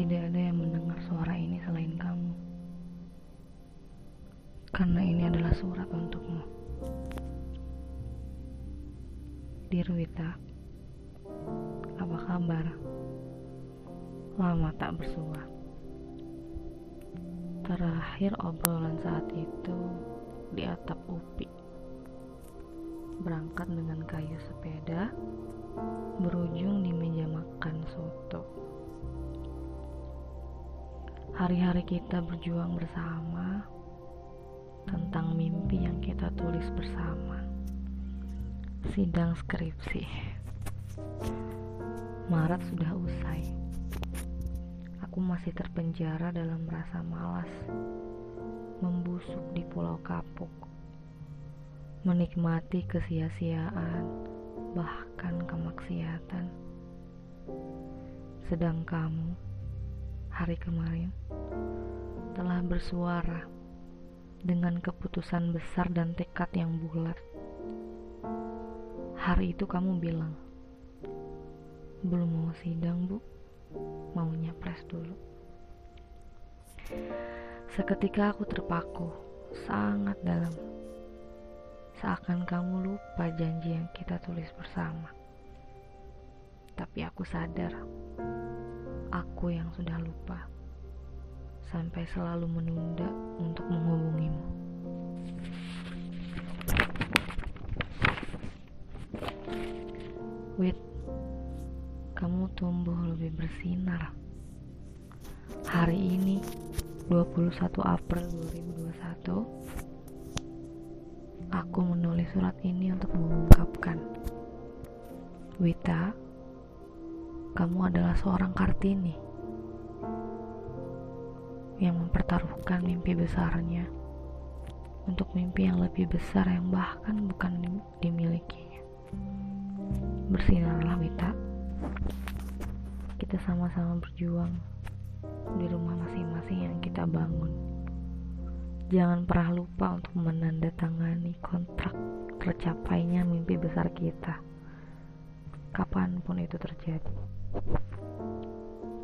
tidak ada yang mendengar suara ini selain kamu. Karena ini adalah surat untukmu. Dirwita, apa kabar? Lama tak bersua. Terakhir obrolan saat itu di atap UPI. Berangkat dengan kayu sepeda, berujung Hari-hari kita berjuang bersama tentang mimpi yang kita tulis bersama. Sidang skripsi. Maret sudah usai. Aku masih terpenjara dalam rasa malas, membusuk di pulau kapuk, menikmati kesia-siaan, bahkan kemaksiatan. Sedang kamu, hari kemarin, telah bersuara dengan keputusan besar dan tekad yang bulat. Hari itu kamu bilang, belum mau sidang bu, mau nyapres dulu. Seketika aku terpaku, sangat dalam. Seakan kamu lupa janji yang kita tulis bersama. Tapi aku sadar, aku yang sudah lupa sampai selalu menunda untuk menghubungimu. Wait, kamu tumbuh lebih bersinar. Hari ini, 21 April 2021, aku menulis surat ini untuk mengungkapkan Wita, kamu adalah seorang Kartini yang mempertaruhkan mimpi besarnya untuk mimpi yang lebih besar yang bahkan bukan dimilikinya. Bersinarlah Wita. Kita sama-sama berjuang di rumah masing-masing yang kita bangun. Jangan pernah lupa untuk menandatangani kontrak tercapainya mimpi besar kita. Kapan pun itu terjadi.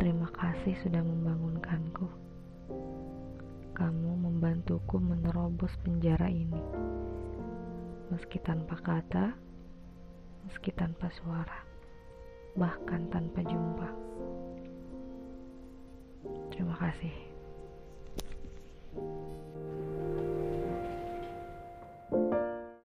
Terima kasih sudah membangunkanku. Kamu membantuku menerobos penjara ini. Meski tanpa kata, meski tanpa suara, bahkan tanpa jumpa. Terima kasih.